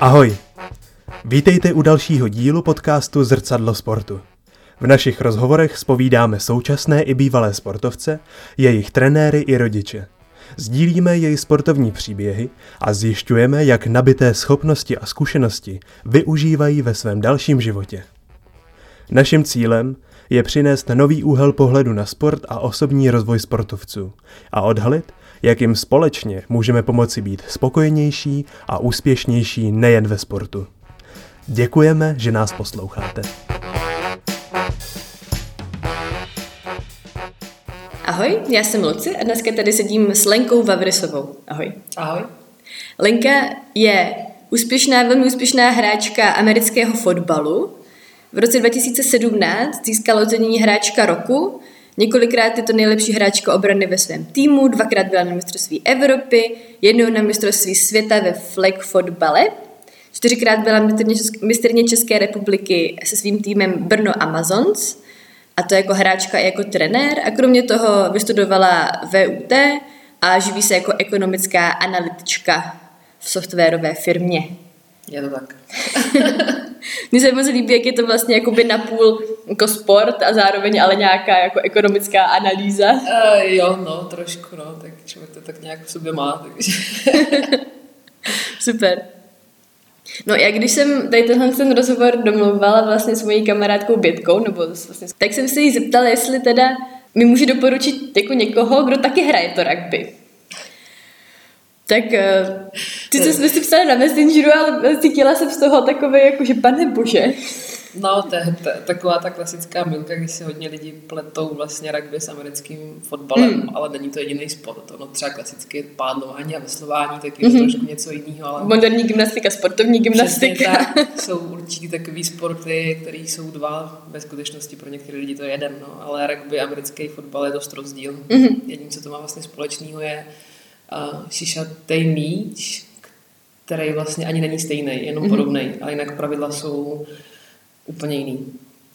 Ahoj! Vítejte u dalšího dílu podcastu Zrcadlo sportu. V našich rozhovorech spovídáme současné i bývalé sportovce, jejich trenéry i rodiče. Sdílíme jejich sportovní příběhy a zjišťujeme, jak nabité schopnosti a zkušenosti využívají ve svém dalším životě. Naším cílem je přinést nový úhel pohledu na sport a osobní rozvoj sportovců a odhalit, jak jim společně můžeme pomoci být spokojenější a úspěšnější nejen ve sportu. Děkujeme, že nás posloucháte. Ahoj, já jsem Luci a dneska tady sedím s Lenkou Vavrisovou. Ahoj. Ahoj. Lenka je úspěšná, velmi úspěšná hráčka amerického fotbalu. V roce 2017 získala ocenění hráčka roku. Několikrát je to nejlepší hráčka obrany ve svém týmu, dvakrát byla na mistrovství Evropy, jednou na mistrovství světa ve flag fotbale. Čtyřikrát byla mistrně České republiky se svým týmem Brno Amazons a to jako hráčka i jako trenér a kromě toho vystudovala VUT a živí se jako ekonomická analytička v softwarové firmě. Je to tak. Mně se moc líbí, jak je to vlastně jakoby napůl jako sport a zároveň ale nějaká jako ekonomická analýza. Uh, jo, no, trošku, no, tak člověk to tak nějak v sobě má, takže... Super. No já když jsem tady tenhle ten rozhovor domluvala vlastně s mojí kamarádkou Bětkou, nebo vlastně, tak jsem se jí zeptala, jestli teda mi může doporučit jako někoho, kdo taky hraje to rugby. Tak eh, ty co jsme si psali na Messengeru, ale cítila jsem z toho takové jako, že pane bože. No, to je taková ta klasická milka, když si hodně lidí pletou vlastně rugby s americkým fotbalem, hmm. ale není to jediný sport. Ono třeba klasické pádlování a veslování, tak je to hmm. trošku něco jiného. Ale... Moderní gymnastika, sportovní gymnastika. tak, jsou určitě takový sporty, které jsou dva, ve skutečnosti pro některé lidi to je jeden, no, ale rugby a americký fotbal je dost rozdíl. Hmm. Jediné, co to má vlastně společného, je uh, šišatý míč, který vlastně ani není stejný, jenom mm-hmm. podobný, ale jinak pravidla jsou úplně jiný.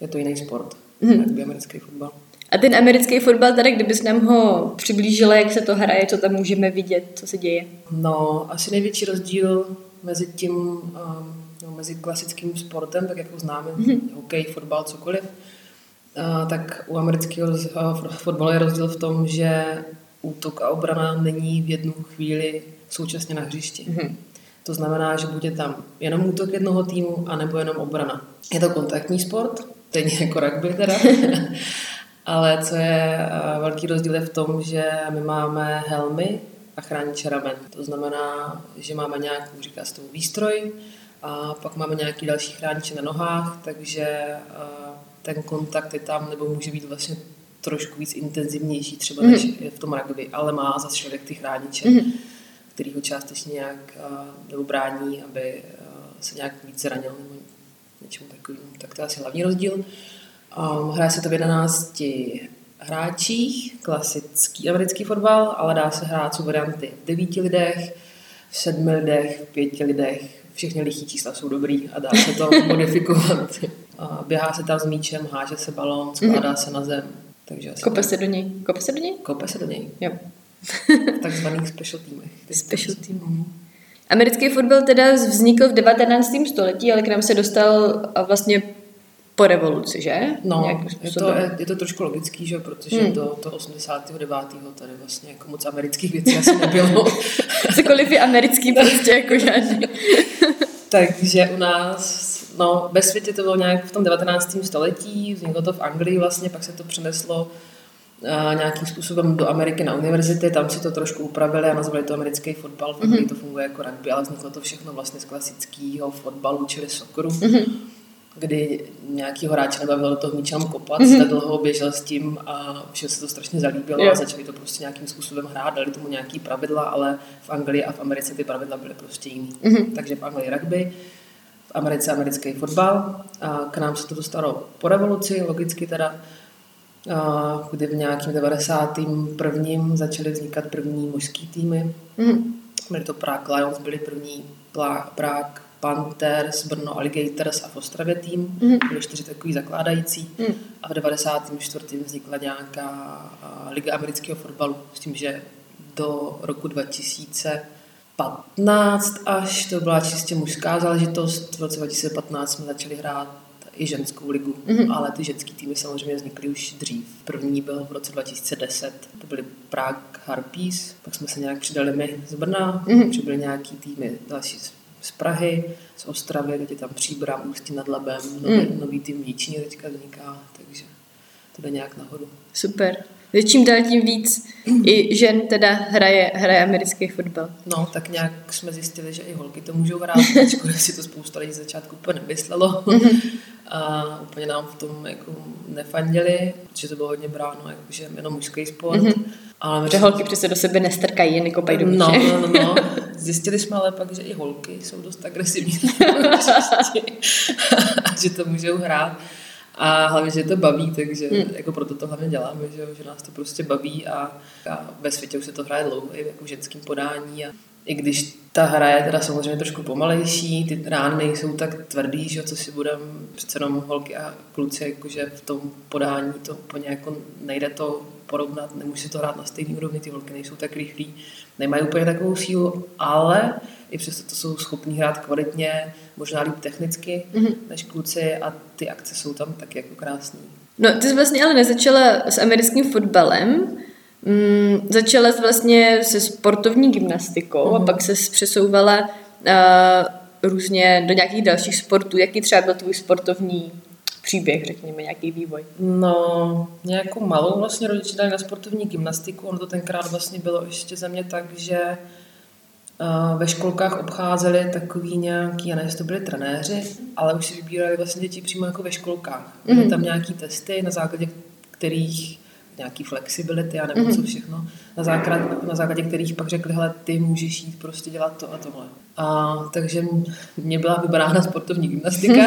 Je to jiný sport, mm-hmm. jak by americký fotbal. A ten americký fotbal, tady kdybys nám ho přiblížila, jak se to hraje, co tam můžeme vidět, co se děje? No, asi největší rozdíl mezi tím, um, no, mezi klasickým sportem, tak jak ho známe, mm-hmm. hokej, fotbal, cokoliv, uh, tak u amerického uh, fotbalu je rozdíl v tom, že útok a obrana není v jednu chvíli současně na hřišti. Mm-hmm. To znamená, že bude tam jenom útok jednoho týmu, anebo jenom obrana. Je to kontaktní sport, stejně jako rugby teda, ale co je eh, velký rozdíl je v tom, že my máme helmy a chrániče ramen. To znamená, že máme nějakou, říká se tomu výstroj, a pak máme nějaký další chrániče na nohách, takže eh, ten kontakt je tam, nebo může být vlastně trošku víc intenzivnější třeba mm. než v tom rugby, ale má zase člověk ty chrániče, mm. který ho částečně nějak uh, nebo brání, aby uh, se nějak víc zranil nebo něčemu takovému. Tak to je asi hlavní rozdíl. Um, hraje se to v 11 hráčích, klasický americký fotbal, ale dá se hrát jsou varianty v devíti lidech, v sedmi lidech, v pěti lidech, všechny lichý čísla jsou dobrý a dá se to modifikovat. Běhá se tam s míčem, háže se balón, skládá mm-hmm. se na zem, takže asi Kope se do něj. Kope se do něj? Kope se do něj. Jo. takzvaných special týmech. Special tým. Mm. Americký fotbal teda vznikl v 19. století, ale k nám se dostal vlastně po revoluci, že? No, je to, je, je to trošku logický, že? protože hmm. do, to 89. tady vlastně jako moc amerických věcí asi nebylo. Cokoliv je americký prostě jako žádný. Takže u nás No, ve světě to bylo nějak v tom 19. století, vzniklo to v Anglii vlastně, pak se to přeneslo uh, nějakým způsobem do Ameriky na univerzity, tam si to trošku upravili a nazvali to americký fotbal, v mm-hmm. to funguje jako rugby, ale vzniklo to všechno vlastně z klasického fotbalu, čili sokoru, mm-hmm. Kdy nějaký hráče nebavilo do toho míčem kopat, mm-hmm. dlouho běžel s tím a všem se to strašně zalíbilo yeah. a začali to prostě nějakým způsobem hrát, dali tomu nějaký pravidla, ale v Anglii a v Americe ty pravidla byly prostě jiný. Mm-hmm. Takže v Anglii rugby, Americe americký fotbal. A k nám se to dostalo po revoluci, logicky teda, a kdy v nějakým 91. začaly vznikat první mužský týmy. Mm. Byly to Prague Lions, byly první Prague Panthers, Brno Alligators a v Ostravě tým. Mm. Byly čtyři takový zakládající. Mm. A v 94. vznikla nějaká Liga amerického fotbalu s tím, že do roku 2000 15 až, to byla čistě mužská záležitost. V roce 2015 jsme začali hrát i ženskou ligu, mm-hmm. ale ty ženský týmy samozřejmě vznikly už dřív. První byl v roce 2010, to byly Prague Harpies, pak jsme se nějak přidali my z Brna, mm-hmm. přibyly nějaký týmy další z Prahy, z Ostravy, teď je tam Příbram, Ústí nad Labem, nový, mm. nový tým Jíčíně teďka vzniká, takže to jde nějak nahoru. Super. Čím dál tím víc i žen teda hraje, hraje americký fotbal. No, tak nějak jsme zjistili, že i holky to můžou hrát, ačkoliv si to spousta lidí z začátku úplně nemyslelo. Mhm. a úplně nám v tom jako nefandili, protože to bylo hodně bráno, jako, že jenom mužský sport. Mm-hmm. Ale že holky přece do sebe nestrkají, jen kopají do no, no, no, no. Zjistili jsme ale pak, že i holky jsou dost agresivní. a že to můžou hrát. A hlavně, že to baví, takže hmm. jako proto to hlavně děláme, že, že nás to prostě baví a, a ve světě už se to hraje dlouho, jako v ženském podání a i když ta hra je teda samozřejmě trošku pomalejší, ty rány nejsou tak tvrdý, že co si budeme, přece jenom holky a kluci, jakože v tom podání to úplně jako nejde to porovnat, nemůže si to hrát na stejný úrovni, ty holky nejsou tak rychlí, nemají úplně takovou sílu, ale i přesto to jsou schopní hrát kvalitně, možná líp technicky mm-hmm. než kluci a ty akce jsou tam taky jako krásný. No, ty jsi vlastně ale nezačala s americkým fotbalem, Mm, začala jsi vlastně se sportovní gymnastikou mm. a mhm. pak se přesouvala uh, různě do nějakých dalších sportů. Jaký třeba byl tvůj sportovní příběh, řekněme, nějaký vývoj? No, nějakou malou vlastně rodiče dali na sportovní gymnastiku. Ono to tenkrát vlastně bylo ještě za mě tak, že ve školkách obcházeli takový nějaký, já nevím, to byli trenéři, ale už si vybírali vlastně děti přímo jako ve školkách. Byly mm. tam nějaký testy, na základě kterých nějaký flexibility a nevím mm-hmm. co všechno, na základě, na základě kterých pak řekli, hele, ty můžeš jít prostě dělat to a tohle. A takže mě byla vybrána sportovní gymnastika,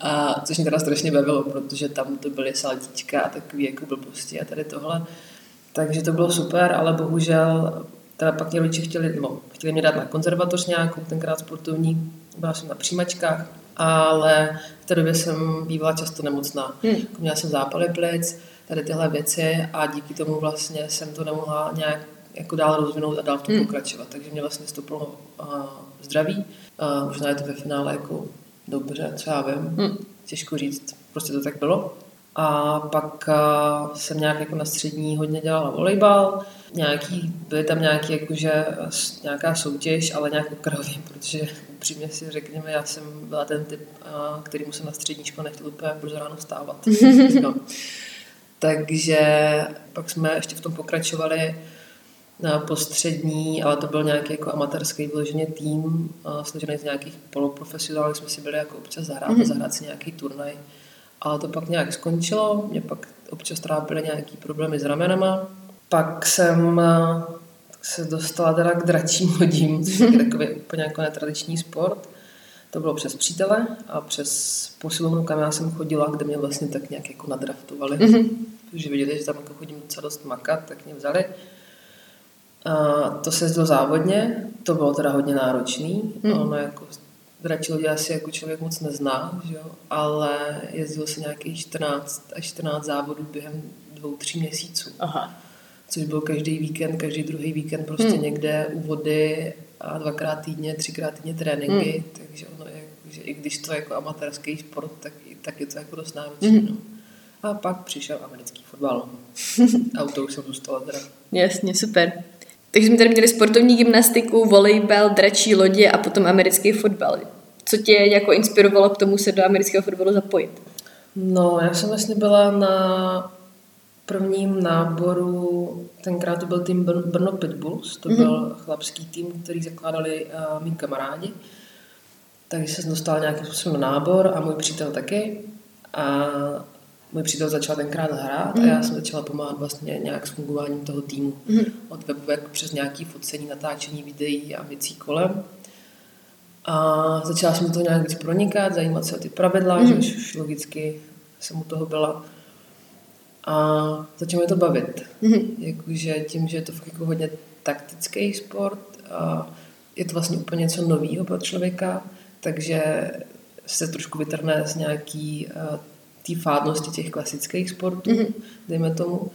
a, což mě teda strašně bavilo, protože tam to byly saltička a takový jako blbosti a tady tohle. Takže to bylo super, ale bohužel teda pak mě rodiče chtěli, no, chtěli mě dát na konzervatoř nějakou, tenkrát sportovní, byla jsem na přijímačkách, ale v té době jsem bývala často nemocná. Hmm. Měla jsem zápaly plic, tady tyhle věci a díky tomu vlastně jsem to nemohla nějak jako dál rozvinout a dál v tom hmm. pokračovat. Takže mě vlastně stopilo uh, zdraví. Uh, možná je to ve finále jako dobře, co já vím, hmm. těžko říct, prostě to tak bylo. A pak uh, jsem nějak jako na střední hodně dělala volejbal, nějaký, byly tam nějaký jakože, nějaká soutěž, ale nějak okravě, protože upřímně si řekněme, já jsem byla ten typ, který musel na střední škole nechtěl úplně brzo ráno vstávat. no. Takže pak jsme ještě v tom pokračovali na postřední, ale to byl nějaký jako amatérský vyloženě tým, složený z nějakých poloprofesionálů, jsme si byli jako občas zahrát, mm-hmm. zahrát si nějaký turnaj. Ale to pak nějak skončilo, mě pak občas trápily nějaký problémy s ramenama. Pak jsem se dostala teda k dračím hodím, což je takový úplně jako netradiční sport. To bylo přes přítele a přes posilovnu, kam já jsem chodila, kde mě vlastně tak nějak jako nadraftovali. Mm-hmm. Protože viděli, že tam jako chodím docela dost makat, tak mě vzali. A to se zdalo závodně, to bylo teda hodně náročný. Mm. Ono jako dračí lidi asi jako člověk moc nezná, že jo? ale jezdil se nějakých 14 až 14 závodů během dvou, tří měsíců. Aha. Což byl každý víkend, každý druhý víkend prostě mm. někde u vody a dvakrát týdně, třikrát týdně tréninky, mm. takže ono je, že i když to je jako amatérský sport, tak, tak je to jako dost náročné. Mm. No. A pak přišel americký fotbal. a u toho jsem zůstala teda. Jasně, super. Takže jsme tady měli sportovní gymnastiku, volejbal, dračí lodě a potom americký fotbal. Co tě jako inspirovalo k tomu se do amerického fotbalu zapojit? No, já jsem vlastně byla na prvním náboru, tenkrát to byl tým Brno Pitbulls, to mm-hmm. byl chlapský tým, který zakládali uh, mý kamarádi. Takže jsem dostala nějakým způsobem na nábor a můj přítel taky. A můj přítel začal tenkrát hrát mm. a já mhm. jsem začala pomáhat vlastně nějak s fungováním toho týmu. Mm. Od webovek přes nějaký focení, natáčení videí a věcí kolem. A začala jsem to nějak víc pronikat, zajímat se o ty pravidla, mm. že už logicky jsem u toho byla. A začalo mě to bavit. Mm. Jakože tím, že je to jako hodně taktický sport, a je to vlastně úplně něco nového pro člověka, takže se trošku vytrhne z nějaký té fádnosti těch klasických sportů, mm-hmm. dejme tomu.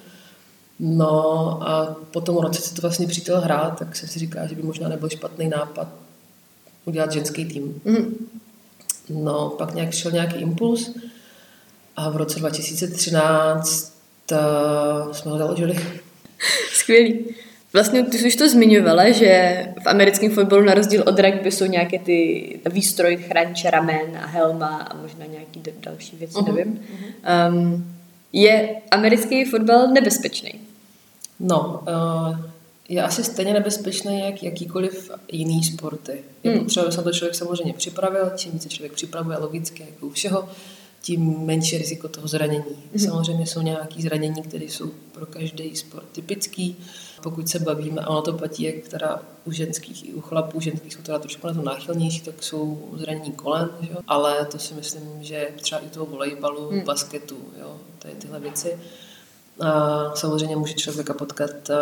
No a po tom roce se to vlastně přítel hrál, tak jsem si říkala, že by možná nebyl špatný nápad udělat ženský tým. Mhm. No, pak nějak šel nějaký impuls a v roce 2013 uh, jsme ho založili. Skvělý. Vlastně ty jsi už to zmiňovala, že v americkém fotbalu na rozdíl od rugby jsou nějaké ty výstroj, chrániče ramen a helma a možná nějaký další věci, Mhm, nevím. Um, je americký fotbal nebezpečný? No, uh, je asi stejně nebezpečný, jak jakýkoliv jiný sporty. Je Hmm. potřeba, aby se na to člověk samozřejmě připravil. Čím více člověk připravuje, logicky, jako u všeho, tím menší riziko toho zranění. Samozřejmě jsou nějaké zranění, které jsou pro každý sport typický. Pokud se bavíme, a ono to platí jak teda u ženských i u chlapů, ženských jsou teda trošku na to náchylnější, tak jsou zranění kolen, jo? ale to si myslím, že třeba i toho volejbalu, Hmm. basketu, jo? tady tyhle věci. A samozřejmě může člověka potkat a,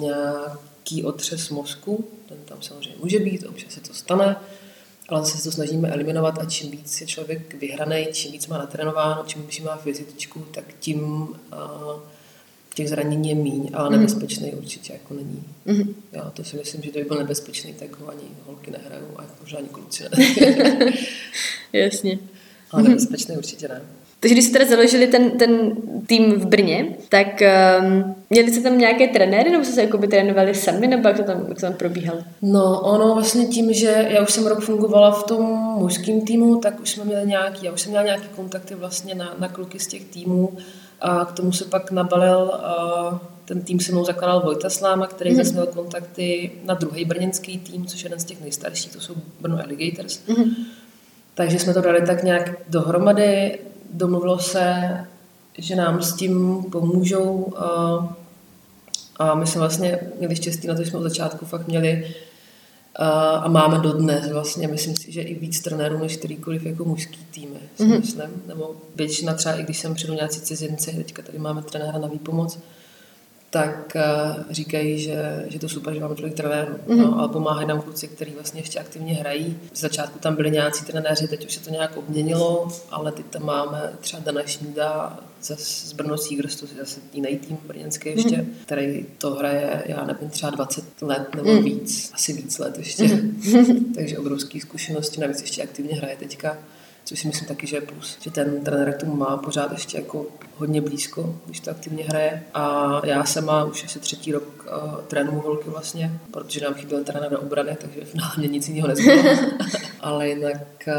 nějaký otřes mozku, ten tam samozřejmě může být, občas se to stane, ale se to snažíme eliminovat a čím víc je člověk vyhraný, čím víc má natrénováno, čím víc má fyzičku, tak tím a, těch zranění je míň, ale Mhm. nebezpečný určitě jako není. Mhm. Jo, to si myslím, že to by byl nebezpečný, tak ho ani holky nehrajou a možná ani kluci ne. Jasně. ale nebezpečný určitě ne. Takže když jste teda založili ten, ten tým v Brně, tak um, měli jste tam nějaké trenéry, nebo jste se jakoby trénovali sami, nebo jak to tam, jak to tam probíhalo? No, ono vlastně tím, že já už jsem rok fungovala v tom mužském týmu, tak už jsme měli nějaký, já už jsem měla nějaké kontakty vlastně na, na kluky z těch týmů a k tomu se pak nabalil uh, ten tým se mnou zakládal Vojta Sláma, který mm-hmm. zase měl kontakty na druhý brněnský tým, což je jeden z těch nejstarších, to jsou Brno Alligators. Mhm. Takže jsme to dali tak nějak dohromady, domluvilo se, že nám s tím pomůžou uh, a my jsme vlastně měli štěstí na to, že jsme od začátku fakt měli uh, a máme dodnes vlastně, myslím si, že i víc trenérů než kterýkoliv jako mužský týmy, si Mhm. mm-hmm. myslím. Nebo většina třeba, i když sem přijdu nějací cizinci, teďka tady máme trenéra na výpomoc, tak uh, říkají, že, že to super, že máme tolik trenérů. Mhm. Mm-hmm. No, ale pomáhají nám kluci, kteří vlastně ještě aktivně hrají. Z začátku tam byli nějací trenéři, teď už se to nějak obměnilo, ale teď tam máme třeba Dana Šmída z Brno to je zase jiný tým brněnský ještě, mm-hmm. který to hraje, já nevím, třeba 20 let nebo Mhm. mm. víc, asi víc let ještě. Mm-hmm. Takže obrovský zkušenosti, navíc ještě aktivně hraje teďka což si myslím taky, že je plus, že ten trenér k tomu má pořád ještě jako hodně blízko, když to aktivně hraje. A já sama už asi třetí rok uh, trénuju holky vlastně, protože nám chyběl trenér do obrany, takže v mě nic jiného nezbylo. Ale jinak uh,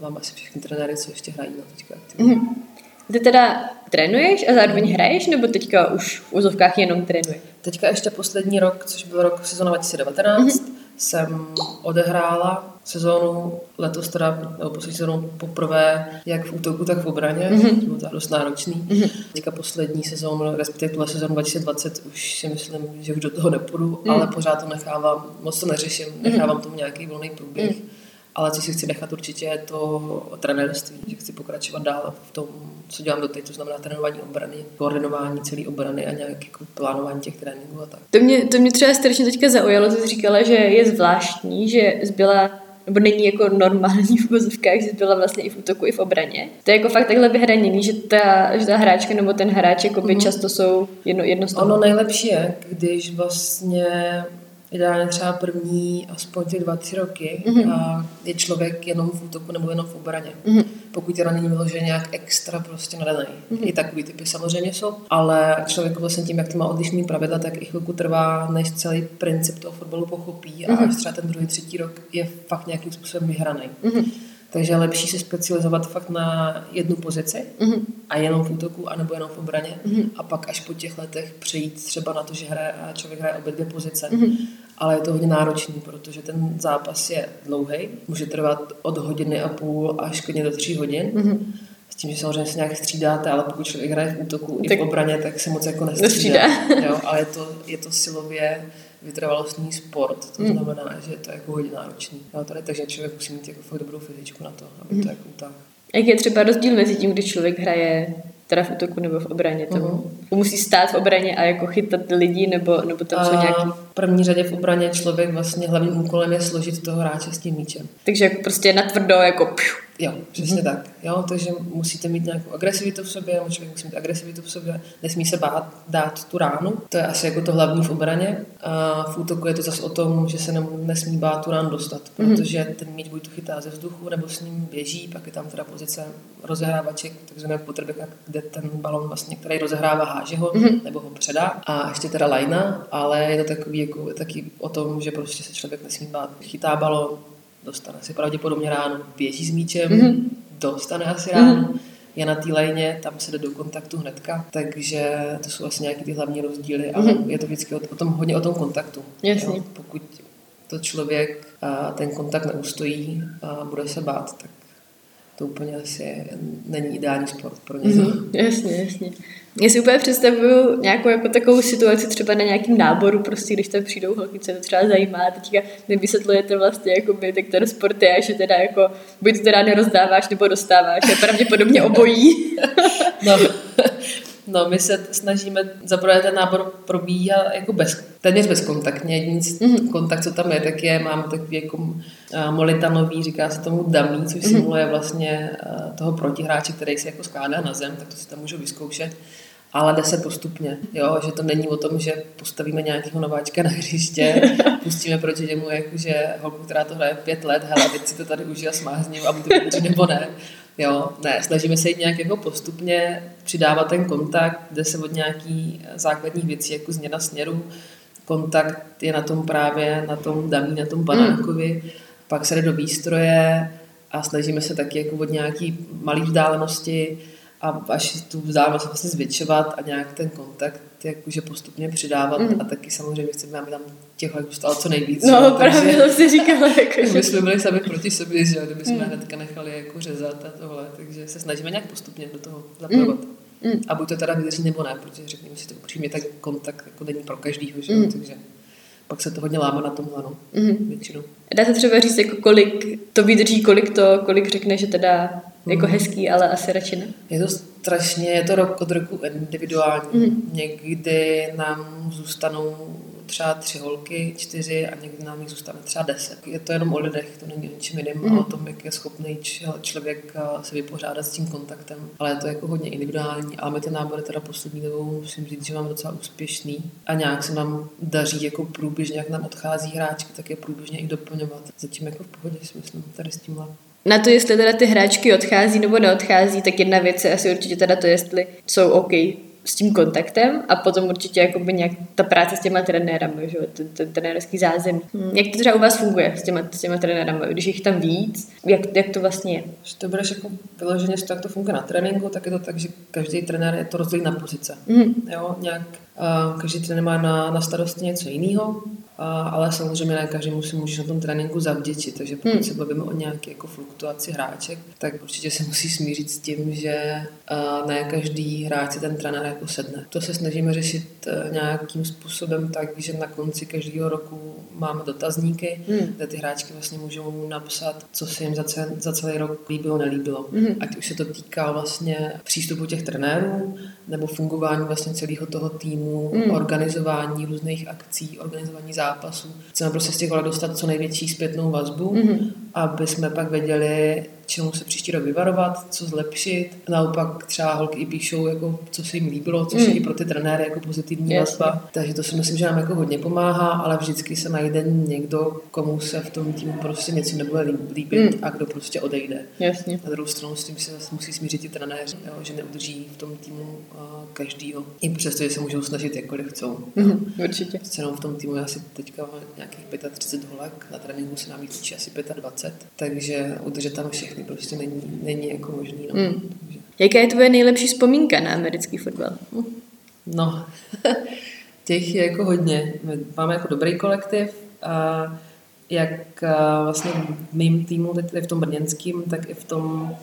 mám asi všechny trenéry, co ještě hrají na teďka aktivně. Mhm. Ty teda trénuješ a zároveň hraješ, nebo teďka už v úzovkách jenom trénuješ? Teďka ještě poslední rok, což byl rok sezóna 2019, mm-hmm. Jsem odehrála sezónu letos teda, nebo poslední sezónu poprvé, jak v útoku, tak v obraně. Mm-hmm. Bylo to dost náročný. Mm-hmm. Teďka poslední sezónu, respektive tuhle sezónu 2020, už si myslím, že už do toho nepůjdu, mm. ale pořád to nechávám, moc to neřeším, nechávám tomu nějaký volný průběh. Mm. Ale co si chci nechat určitě je to trenérství, že chci pokračovat dál v tom, co dělám doteď, to znamená trénování obrany, koordinování celé obrany a nějaké jako plánování těch tréninků a tak. To mě, to mě třeba strašně teďka zaujalo, ty jsi říkala, že je zvláštní, že zbyla nebo není jako normální v vozovkách, že byla vlastně i v útoku, i v obraně. To je jako fakt takhle vyhraněný, že ta, že ta hráčka nebo ten hráč jako by mm. často jsou jedno, jedno z toho. Ono nejlepší je, když vlastně ideálně třeba první aspoň ty dva, tři roky mm-hmm. a je člověk jenom v útoku nebo jenom v obraně. Mm-hmm. Pokud teda není vyložený nějak extra prostě nadaný. Mm-hmm. I takový typy samozřejmě jsou, ale člověk vlastně tím, jak to má odlišný pravidla, tak i chvilku trvá, než celý princip toho fotbalu pochopí a mm-hmm. až třeba ten druhý, třetí rok je fakt nějakým způsobem vyhraný. Mm-hmm. Takže je lepší se specializovat fakt na jednu pozici mm-hmm. a jenom v útoku, anebo jenom v obraně mm-hmm. a pak až po těch letech přejít třeba na to, že hraje, a člověk hraje obě dvě pozice. Mm-hmm. Ale je to hodně náročný, protože ten zápas je dlouhý, může trvat od hodiny a půl až klidně do tří hodin. Mm-hmm. S tím, že samozřejmě se nějak střídáte, ale pokud člověk hraje v útoku tak i v obraně, tak se moc jako nestřídá. jo, ale je to, je to silově vytrvalostní sport, to mm. znamená, že je to jako hodně náročný. Jo, tady, takže člověk musí mít jako fakt dobrou fyzičku na to, aby mm. to jako utáhl. Jak je třeba rozdíl mezi tím, když člověk hraje teda v útoku nebo v obraně? To uh-huh. musí stát v obraně a jako chytat lidi, nebo, nebo tam jsou nějaký... V první řadě v obraně člověk vlastně hlavním úkolem je složit toho hráče s tím míčem. Takže prostě natvrdo, jako piu, Jo, přesně mm-hmm. tak. Jo, takže musíte mít nějakou agresivitu v sobě, člověk musí mít agresivitu v sobě, nesmí se bát dát tu ránu. To je asi jako to hlavní v obraně. A v útoku je to zase o tom, že se nesmí bát tu ránu dostat, mhm. protože mm-hmm. ten míč buď to chytá ze vzduchu, nebo s ním běží, pak je tam teda pozice rozehrávaček, takzvané potrbeka, kde ten balon vlastně, který rozehrává, háže ho, mm-hmm. nebo ho předá. A ještě teda lajna, ale je to takový jako, taky o tom, že prostě se člověk nesmí bát. Chytá balon, dostane si pravděpodobně ráno, běží s míčem, mm-hmm. dostane asi ráno, mm-hmm. je na té lajně, tam se jde do kontaktu hnedka, takže to jsou vlastně nějaké ty hlavní rozdíly, ale mm-hmm. je to vždycky o, o tom, hodně o tom kontaktu. Jasně. Jo? Pokud to člověk a ten kontakt neustojí a bude se bát, tak to úplně asi není ideální sport pro ně. Mm, jasně, jasně. Já si úplně představuju nějakou jako takovou situaci třeba na nějakým náboru, prostě když tam přijdou holky, co to třeba zajímá, teďka mi vysvětlujete vlastně, jako by, tak ten sport je, že teda jako buď to teda nerozdáváš nebo dostáváš, je pravděpodobně obojí. no, No, my se snažíme, zaprvé ten nábor probíhá jako bez, téměř bezkontaktně. Jediný mm-hmm. kontakt, co tam je, tak je, máme takový jako uh, molitanový, říká se tomu dummy, což mm-hmm. simuluje vlastně uh, toho protihráče, který se jako skládá na zem, tak to si tam můžu vyzkoušet. Ale jde se postupně, jo, že to není o tom, že postavíme nějakého nováčka na hřiště, pustíme proti němu, jakože holku, která to hraje pět let, hele, teď si to tady užij a smázním a to nebo ne. Jo, ne, snažíme se jít nějak jako postupně přidávat ten kontakt, jde se od nějaký základních věcí, jako změna směru. Kontakt je na tom právě, na tom damí, na tom banánkovi. Mm. Pak se jde do výstroje a snažíme se taky jako od nějaký malé vzdálenosti a až tu vzdálenost vlastně zvětšovat a nějak ten kontakt jakože postupně přidávat mm. a taky samozřejmě chceme, aby tam těch léků stalo co nejvíc. No, jo, právě takže, to si říkala. Jako, my jsme byli sami proti sobě, že kdyby jsme mm. hnedka nechali jako řezat a tohle, takže se snažíme nějak postupně do toho zapojovat. Mm. Mm. A buď to teda vydrží nebo ne, protože řekněme si to upřímně, tak kontakt jako není pro každýho, že? Mm. takže pak se to hodně láme na tomhle, no, mm. většinou. Dá se třeba říct, jako kolik to vydrží, kolik to, kolik řekne, že teda jako mm. hezký, ale asi radši ne? Je to strašně, je to rok od roku individuální. Mm. Někdy nám zůstanou třeba tři holky, čtyři a někdy nám jich zůstane třeba deset. Je to jenom o lidech, to není o ničem jiném, mm. o tom, jak je schopný člověk eh, se vypořádat s tím kontaktem. Ale je to jako hodně individuální, ale my ty nábory teda poslední dobou musím říct, že máme docela úspěšný a nějak se nám daří jako průběžně, jak nám odchází hráčky, tak je průběžně i doplňovat. Zatím jako v pohodě si myslím tady s tímhle. Na to, jestli teda ty hráčky odchází nebo neodchází, tak jedna věc je asi určitě teda to, jestli jsou OK s tím kontaktem a potom určitě jakoby nějak ta práce s těma trenérami, že? Ten, ten trenérský zázemí. Hmm. Jak to třeba u vás funguje s těma, s těma trenérami, když jich tam víc, jak, jak to vlastně je? Když to budeš jako vyloženě, jak to funguje na tréninku, tak je to tak, že každý trenér je to rozdělí na pozice. Hmm. Jo, nějak, uh, každý trenér má na, na starosti něco jiného ale samozřejmě ne každému si můžeš na tom tréninku zavděčit, takže pokud hmm. se bavíme o nějaké jako fluktuaci hráček, tak určitě se musí smířit s tím, že ne každý hráč si ten trenér jako sedne. To se snažíme řešit e, nějakým způsobem tak, že na konci každého roku máme dotazníky, hmm. kde ty hráčky vlastně můžou napsat, co se jim za, cel, za celý rok líbilo, nelíbilo. Hmm. Ať už se to týká vlastně přístupu těch trenérů, nebo fungování vlastně celého toho týmu, hmm. organizování různých akcí, organizování závodů zápasů. Chceme prostě z těch dostat co největší zpětnou vazbu, mm-hmm. aby jsme pak věděli, čemu se příští rok vyvarovat, co zlepšit. Naopak třeba holky i píšou, jako, co se jim líbilo, co mm. je i pro ty trenéry jako pozitivní yes. vazba. Takže to si myslím, že nám jako hodně pomáhá, ale vždycky se najde někdo, komu se v tom týmu prostě něco nebude líbit mm. a kdo prostě odejde. Jasně. Na druhou stranu s tím se musí smířit i trenéři, jo, že neudrží v tom týmu uh, každýho. I přesto, že se můžou snažit jakkoliv chcou. Mm, určitě. Cenou v tom týmu je asi teďka nějakých 35 holek, na tréninku se nám asi 25, takže udržet tam všechny všechny prostě není, není jako možný. No. Mm. Jaká je tvoje nejlepší vzpomínka na americký fotbal? No, těch je jako hodně. My máme jako dobrý kolektiv a jak vlastně v mým týmu, teď v tom brněnským, tak i v tom,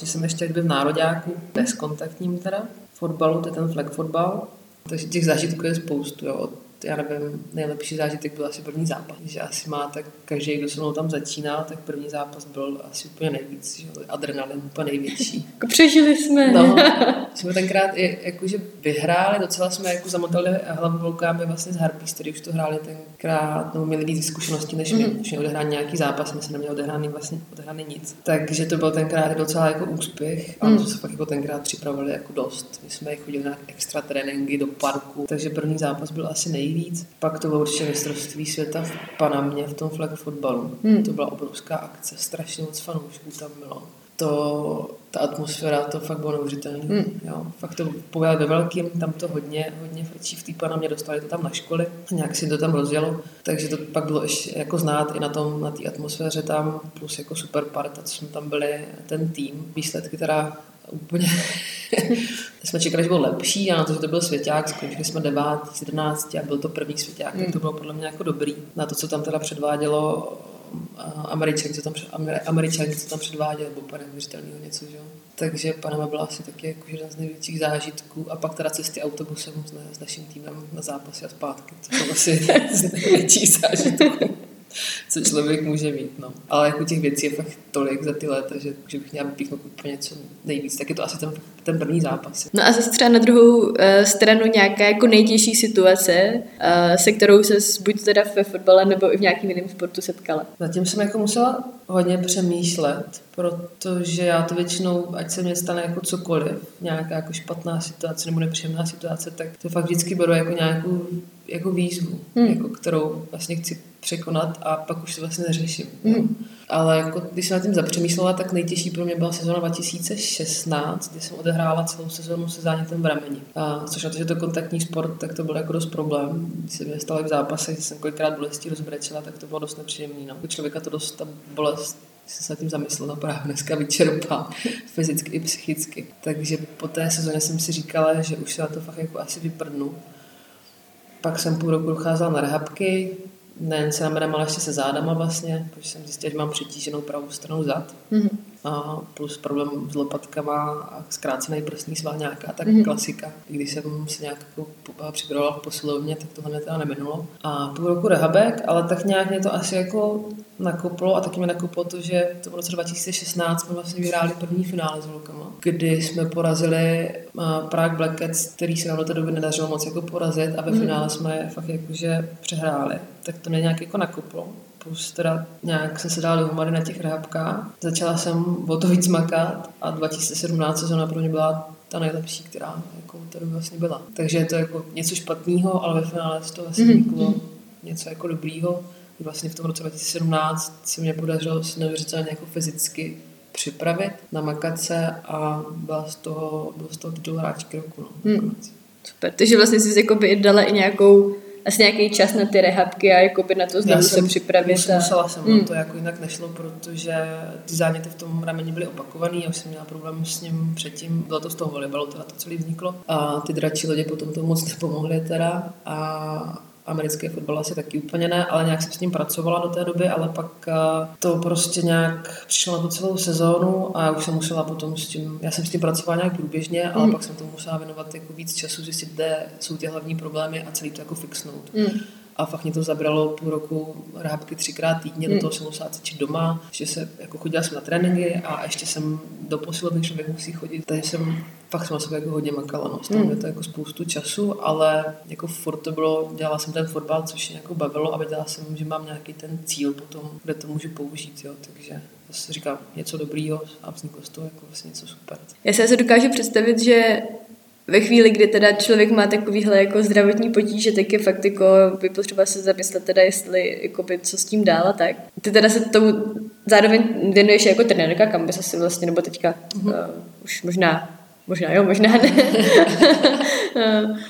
že jsem ještě kdyby v nároďáku, bezkontaktním teda, fotbalu, to je ten flag fotbal, takže těch zážitků je spoustu, jo. od já nevím, nejlepší zážitek byl asi první zápas. Že asi máte, každý, kdo se mnou tam začínal, tak první zápas byl asi úplně nejvíc, že adrenalin úplně největší. Jako přežili jsme. No, jsme tenkrát i, jakože vyhráli, docela jsme jako zamotali hlavu volkámi vlastně z Harpies, který už to hráli tenkrát, no, měli víc zkušeností, než my, mm-hmm. než mě odehrát nějaký zápas, my jsme neměli odehraný vlastně odehraný nic. Takže to byl tenkrát docela jako úspěch a mm. to se fakt jako tenkrát připravili jako dost. My jsme chodili na extra tréninky do parku, takže první zápas byl asi nejvíc. Pak to bylo určitě mistrovství světa v Panamě v tom flag fotbalu. Mm. To byla obrovská akce, strašně moc fanoušků tam bylo to, ta atmosféra, to fakt bylo neuvěřitelné. Mm. Jo, fakt to pojali ve velkým, tam to hodně, hodně frčí v té mě dostali to tam na školy, nějak si to tam rozjelo, takže to pak bylo ještě jako znát i na tom, na té atmosféře tam, plus jako super parta, co jsme tam byli, ten tým, výsledky teda úplně jsme čekali, že byl lepší a na to, že to byl svěťák, skončili jsme 9, 11 a byl to první svěťák, mm. tak to bylo podle mě jako dobrý. Na to, co tam teda předvádělo Američanky, co tam, Američanky, co tam předváděli, nebo úplně neuvěřitelného něco, že jo. Takže Panama byla asi taky jako jeden z největších zážitků a pak teda cesty autobusem s, s naším týmem na zápasy a zpátky. To bylo asi z největších zážitků co člověk může mít. No. Ale jako těch věcí je fakt tolik za ty léta, že, že bych měla vypíchnout úplně něco nejvíc. Tak je to asi ten, ten první zápas. No a zase třeba na druhou uh, stranu nějaká jako nejtěžší situace, uh, se kterou se buď teda ve fotbale nebo i v nějakém jiném sportu setkala. Zatím jsem jako musela hodně přemýšlet, protože já to většinou, ať se mě stane jako cokoliv, nějaká jako špatná situace nebo nepříjemná situace, tak to fakt vždycky beru jako nějakou jako výzvu, hmm. jako kterou vlastně chci překonat a pak už to vlastně neřeším. Mm. Ale jako, když jsem na tím zapřemýšlela, tak nejtěžší pro mě byla sezóna 2016, kdy jsem odehrála celou sezónu se zánětem v rameni. A což na to, že to kontaktní sport, tak to byl jako dost problém. Když se mi stalo v zápasech, že jsem kolikrát bolestí rozbrečela, tak to bylo dost nepříjemné. No. U člověka to dost ta bolest jsem se nad tím zamyslela, právě dneska vyčerpá fyzicky i psychicky. Takže po té sezóně jsem si říkala, že už se na to fakt jako asi vyprdnu. Pak jsem půl roku docházela na rehabky, nejen se ramenem, ale ještě se zádama vlastně, protože jsem zjistila, že mám přetíženou pravou stranu zad. Mm-hmm. A plus problém s lopatkama a zkrácený prsní sval nějaká tak mm-hmm. klasika. I když jsem se nějak jako připravovala v posilovně, tak tohle mě teda neminulo. A půl roku rehabek, ale tak nějak mě to asi jako nakoplo a taky mě nakoplo to, že to v roce 2016 jsme vlastně vyhráli první finále s Volkama, kdy jsme porazili Prague Black Cats, který se nám do té doby nedařilo moc jako porazit a ve mm. finále jsme fakt jakože přehráli. Tak to mě nějak jako nakoplo plus teda nějak jsem se dala dohromady na těch rehabkách. Začala jsem o to víc makat a 2017 sezóna pro mě byla ta nejlepší, která jako tady vlastně byla. Takže je to jako něco špatného, ale ve finále z toho vlastně mm-hmm. něco jako dobrýho. Vlastně v tom roce 2017 se mě podařilo se neuvěřitelně jako fyzicky připravit, namakat se a byla z toho, byl z toho titul hráčky roku. No, mm. Super, takže vlastně jsi jako by dala i nějakou asi nějaký čas na ty rehabky a jako by na to znovu se připravit. Musela, a... musela jsem, mm. to jako jinak nešlo, protože ty záněty v tom rameni byly opakovaný, já už jsem měla problém s ním předtím, bylo to z toho volejbalu, teda to celé vzniklo. A ty dračí lodě potom to moc nepomohly teda a americký fotbal asi taky úplně ne, ale nějak jsem s ním pracovala do té doby, ale pak eh, to prostě nějak přišlo na tu celou sezónu a já už jsem musela potom s tím, já jsem s tím pracovala nějak průběžně, ale mm. pak jsem tomu musela věnovat jako víc času, zjistit, kde jsou ty hlavní problémy a celý to jako fixnout. Mm a fakt mě to zabralo půl roku rábky třikrát týdně, do toho jsem musela cvičit doma, že se jako chodila jsem na tréninky a ještě jsem do posilovny člověk musí chodit, takže jsem fakt jsem na sebe jako hodně makala, no. Stalo mm. to jako spoustu času, ale jako furt to bylo, dělala jsem ten fotbal, což mě jako bavilo a věděla jsem, že mám nějaký ten cíl potom, kde to můžu použít, jo, takže zase říkám něco dobrýho a vzniklo z toho jako vlastně něco super. Já se dokážu představit, že ve chvíli, kdy teda člověk má takovýhle jako zdravotní potíže, tak je fakt jako by potřeba se zamyslet teda, jestli jako by, co s tím dál a tak. Ty teda se tomu zároveň věnuješ jako trenérka, kam bys asi vlastně, nebo teďka mm-hmm. uh, už možná, možná jo, možná ne,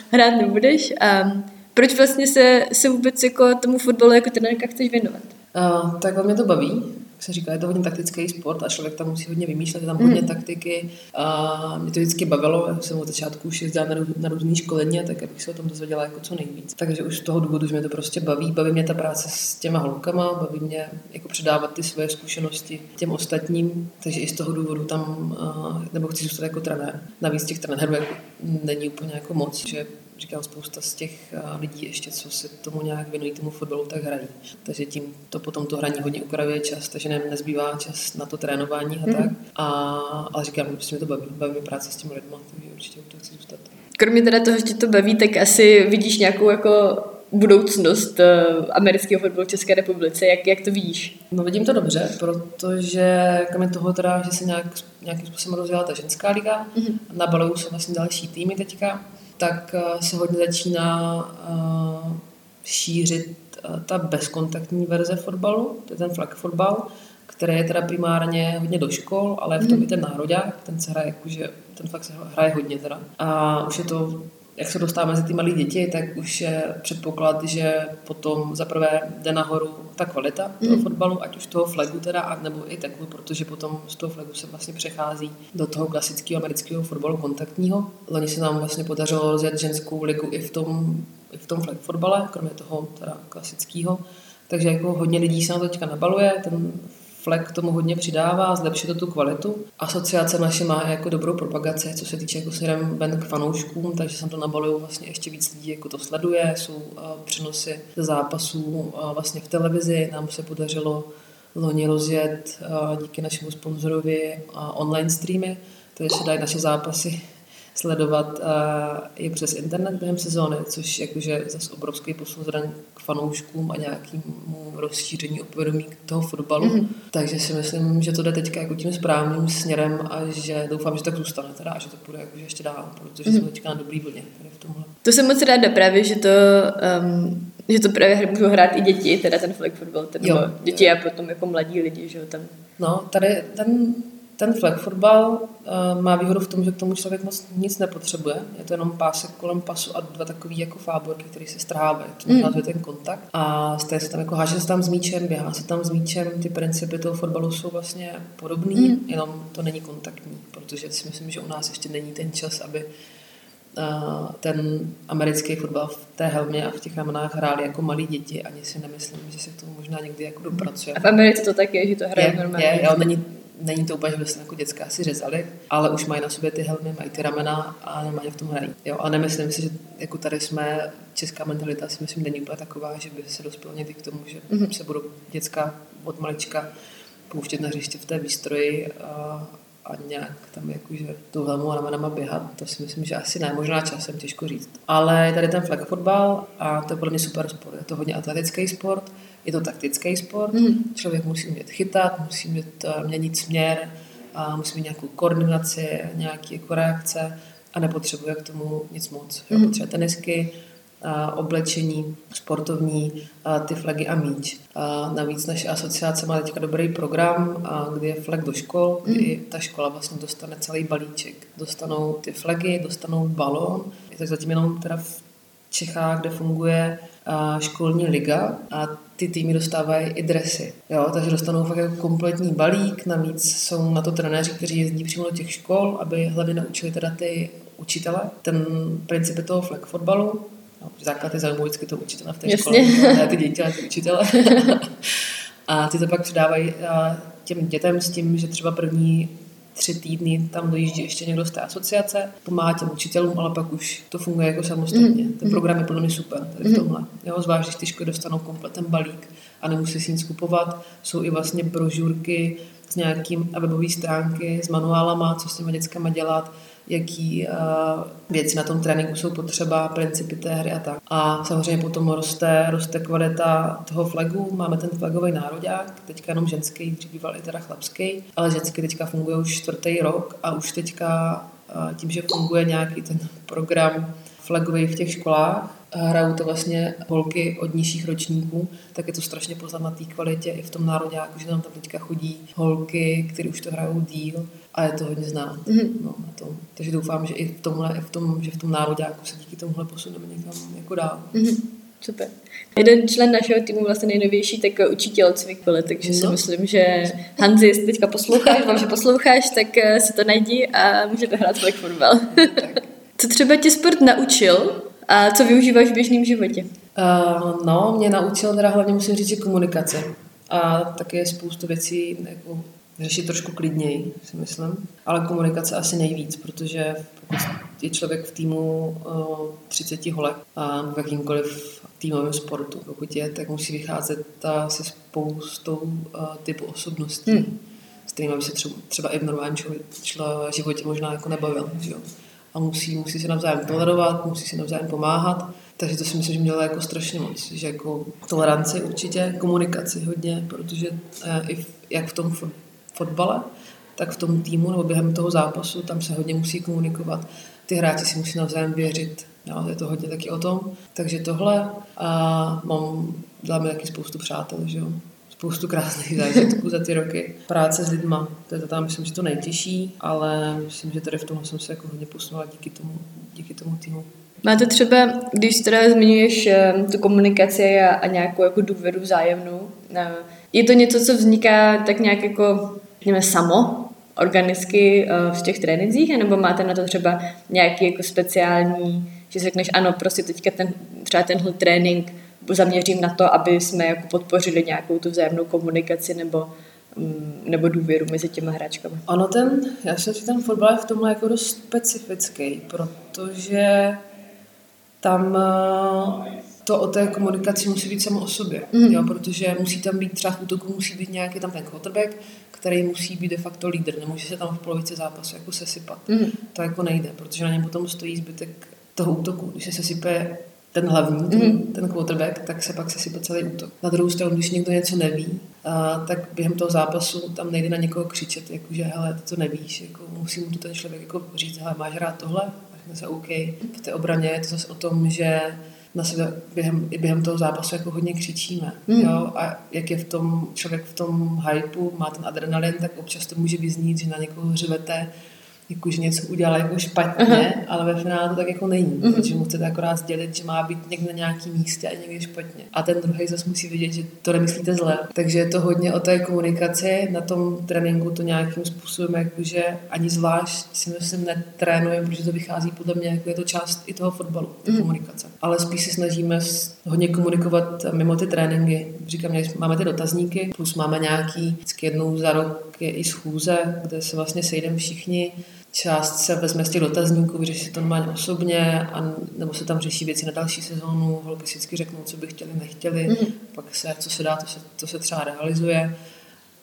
hrát nebudeš. A proč vlastně se, se vůbec jako tomu fotbalu jako trenérka chceš věnovat? Uh, tak mě to baví jak se říká, je to hodně taktický sport a člověk tam musí hodně vymýšlet, je tam hodně mm. taktiky. A mě to vždycky bavilo, já jsem od začátku už jezdila na, růz, na různý školení, tak abych se o tom dozvěděla jako co nejvíc. Takže už z toho důvodu, že mě to prostě baví, baví mě ta práce s těma holkama, baví mě jako předávat ty své zkušenosti těm ostatním, takže i z toho důvodu tam, nebo chci zůstat jako trenér. Navíc těch trenérů jako není úplně jako moc, že říkám, spousta z těch lidí ještě, co se tomu nějak věnují tomu fotbalu, tak hrají. Takže tím to potom to hraní hodně ukravuje čas, takže ne, nezbývá čas na to trénování a mm. tak. A, ale říkám, prostě mě to baví, baví mě práce s těmi lidmi, takže určitě to chci zůstat. Kromě teda toho, že tě to baví, tak asi vidíš nějakou jako budoucnost uh, amerického fotbalu v České republice. Jak, jak to vidíš? No vidím to dobře, protože kromě toho teda, že se nějak, nějakým způsobem rozvíjela ta ženská liga, mm-hmm. nabalují se vlastně další týmy teďka, tak uh, se hodně začíná uh, šířit uh, ta bezkontaktní verze fotbalu, to je ten flag fotbal, který je teda primárně hodně do škol, ale v tom mm. i ten národák, ten se hraje jakože, ten fakt se hraje hodně teda. A už je to jak se dostáváme mezi ty malé děti, tak už je předpoklad, že potom zaprvé jde nahoru ta kvalita toho mm. fotbalu, ať už toho flagu teda, nebo i takový, protože potom z toho flagu se vlastně přechází do toho klasického amerického fotbalu kontaktního. Loni se nám vlastně podařilo rozjet ženskou ligu i v tom, i v tom flag fotbale, kromě toho teda klasického. Takže jako hodně lidí se na to teďka nabaluje, ten Fleck tomu hodně přidává, zlepší to tu kvalitu. Asociace naše má jako dobrou propagaci, co se týče jako směrem ven k fanouškům, takže jsem to nabaluju vlastně ještě víc lidí, jako to sleduje. Jsou uh, přenosy zápasů uh, vlastně v televizi. Nám se podařilo loni rozjet uh, díky našemu sponzorovi online streamy, takže se dají naše zápasy sledovat uh, i přes internet během sezóny, což jakože zase obrovský posun k fanouškům a nějakému rozšíření opovědomí toho fotbalu. Mm-hmm. Takže si myslím, že to jde teďka jako tím správným směrem a že doufám, že tak zůstane teda a že to půjde jakože ještě dál, protože mm-hmm. jsme teďka na dobrý vlně tady v tomhle. To jsem moc ráda právě, že to um, že to právě můžou hrát i děti, teda ten flag football, ten jo, děti jo. a potom jako mladí lidi, že jo, tam. No, tady ten ten flag fotbal uh, má výhodu v tom, že k tomu člověk moc nic nepotřebuje. Je to jenom pásek kolem pasu a dva takový jako fáborky, které se strhávají. To mm. ten kontakt. A stejně se tam jako háže se tam s míčem, běhá se tam s míčem. Ty principy toho fotbalu jsou vlastně podobný, mm. jenom to není kontaktní, protože si myslím, že u nás ještě není ten čas, aby uh, ten americký fotbal v té helmě a v těch ramenách hráli jako malí děti. Ani si nemyslím, že se k tomu možná někdy jako dopracuje. A v Americe to tak je, že to hraje normálně. Je, jo, není, není to úplně, že by se jako dětská si řezali, ale už mají na sobě ty helmy, mají ty ramena a normálně v tom hrají. Jo, a nemyslím si, že jako tady jsme, česká mentalita si myslím není úplně taková, že by se dospěl někdy k tomu, že mm-hmm. se budou dětská od malička pouštět na hřiště v té výstroji a, a nějak tam jakože tu helmu a ramenama běhat, to si myslím, že asi ne, možná časem, těžko říct. Ale tady ten flag fotbal a to je podle mě super sport, je to hodně atletický sport, je to taktický sport, mm. člověk musí umět chytat, musí umět uh, měnit směr, a musí mít nějakou koordinaci, nějaké jako reakce a nepotřebuje k tomu nic moc. Mm. Potřebuje tenisky, a oblečení sportovní, a ty flagy a míč. A navíc naše asociace má teďka dobrý program, a kdy je flag do škol, kdy mm. ta škola vlastně dostane celý balíček. Dostanou ty flagy, dostanou balón, je to zatím jenom teda v Čechách, kde funguje školní liga a ty týmy dostávají i dresy. Jo, takže dostanou fakt jako kompletní balík, navíc jsou na to trenéři, kteří jezdí přímo do těch škol, aby hlavně naučili teda ty učitele. Ten princip toho flag fotbalu, no, základ je zaujímavý vždycky to učitele v té Jasně. škole, ne ty děti, ale ty učitele. a ty to pak předávají těm dětem s tím, že třeba první tři týdny tam dojíždí ještě někdo z té asociace, pomáhá těm učitelům, ale pak už to funguje jako samostatně. Mm. Ten program je podle mě super tady v mhm. tomhle. Jo, zvlášť, když ty školy dostanou komplet ten balík a nemusí si nic kupovat. Jsou i vlastně brožurky s nějakým a webové stránky s manuálama, co s těma dětskama dělat, jaký uh, věci na tom tréninku jsou potřeba, principy té hry a tak. A samozřejmě potom roste, roste kvalita toho flagu. Máme ten flagový národák, teďka jenom ženský, dřív býval i teda chlapský, ale ženský teďka funguje už čtvrtý rok a už teďka uh, tím, že funguje nějaký ten program flagový v těch školách, hrajou to vlastně holky od nižších ročníků, tak je to strašně poznat na té kvalitě i v tom nároďáku, že tam tam teďka chodí holky, které už to hrajou díl a je to hodně znát. Mm-hmm. No, na tom. Takže doufám, že i v tomhle, i v tom, že v tom nároďáku se díky tomuhle posuneme někam jako dál. Mm-hmm. Super. Jeden člen našeho týmu, vlastně nejnovější, tak učí tělocvik, takže no. si myslím, že Hanzi, jestli teďka posloucháš, vám, že posloucháš, tak eh, si to najdi a můžete hrát flag fotbal. co třeba tě sport naučil a co využíváš v běžném životě? Uh, no, mě naučil teda hlavně musím říct, že komunikace. A také spoustu věcí jako řešit trošku klidněji, si myslím. Ale komunikace asi nejvíc, protože pokud je člověk v týmu uh, 30 holek a v jakýmkoliv týmovém sportu, pokud je, tak musí vycházet ta se spoustou uh, typu osobností, hmm. s kterými by se třeba, třeba i v normálním životě možná jako nebavil. Že jo? A musí, musí se navzájem tolerovat, musí se navzájem pomáhat. Takže to si myslím, že měla jako strašně moc. Že jako toleranci určitě, komunikaci hodně, protože uh, i v, jak v tom fotbale, tak v tom týmu nebo během toho zápasu tam se hodně musí komunikovat. Ty hráči si musí navzájem věřit. Jo, je to hodně taky o tom. Takže tohle a mám, děláme taky spoustu přátel, že jo. Spoustu krásných zážitků za ty roky. Práce s lidma, to je to tam, myslím, že to nejtěžší, ale myslím, že tady v tom jsem se jako hodně posunula díky tomu, díky tomu týmu. Máte třeba, když teda zmiňuješ eh, tu komunikaci a, nějakou jako důvěru vzájemnou, eh, je to něco, co vzniká tak nějak jako řekněme, samo, organicky uh, v těch trénincích, nebo máte na to třeba nějaký jako speciální, že řekneš, ano, prostě teďka ten, třeba tenhle trénink zaměřím na to, aby jsme jako podpořili nějakou tu vzájemnou komunikaci nebo mm, nebo důvěru mezi těma hráčkami. Ano, ten, já si že ten fotbal je v tomhle jako dost specifický, protože tam eh, to o té komunikaci musí být samo o sobě, mm. jo, protože musí tam být třeba v útoku, musí být nějaký tam ten quarterback, který musí být de facto lídr, nemůže se tam v polovici zápasu jako sesypat. Mm. To jako nejde, protože na něm potom stojí zbytek toho útoku. Když se sesype ten hlavní, ten, ten quarterback, tak se pak sesype celý útok. Na druhou stranu, když někdo něco neví, a, tak během toho zápasu tam nejde na někoho křičet, jakože hele, ty to nevíš, jako, musí mu to ten člověk jako říct, hele, máš hrát tohle? A řekne se OK. V té obraně je to zase o tom, že na sebe během, i během toho zápasu jako hodně křičíme. Mm. Jo? A jak je v tom člověk v tom hypeu, má ten adrenalin, tak občas to může vyznít, že na někoho řvete, jako, že něco udělal jako špatně, uh-huh. ale ve finále to tak jako není, uh-huh. protože mu chcete akorát sdělit, že má být někde na nějakém místě a někde špatně. A ten druhý zase musí vidět, že to nemyslíte zle. Takže je to hodně o té komunikaci, na tom tréninku to nějakým způsobem jakože ani zvlášť si myslím netrénujeme, protože to vychází podle mě, jako je to část i toho fotbalu, ta uh-huh. komunikace. Ale spíš se snažíme hodně komunikovat mimo ty tréninky. Říkám, máme ty dotazníky, plus máme nějaký, vždycky jednou za rok je i schůze, kde se vlastně sejdeme všichni, část se vezme z těch dotazníků, vyřeší to normálně osobně, a, nebo se tam řeší věci na další sezónu, holky si vždycky řeknou, co by chtěli, nechtěli, mm-hmm. pak se, co se dá, to se, to se třeba realizuje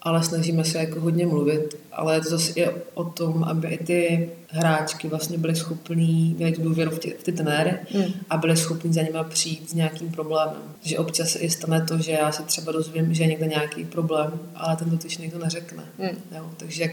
ale snažíme se jako hodně mluvit. Ale to zase je o tom, aby i ty hráčky vlastně byly schopný, měly tu důvěru v, tě, v ty trenéry hmm. a byly schopní za nimi přijít s nějakým problémem. Že občas se i stane to, že já se třeba dozvím, že je někde nějaký problém, ale ten dotyčný to neřekne. Hmm. Jo? Takže jak,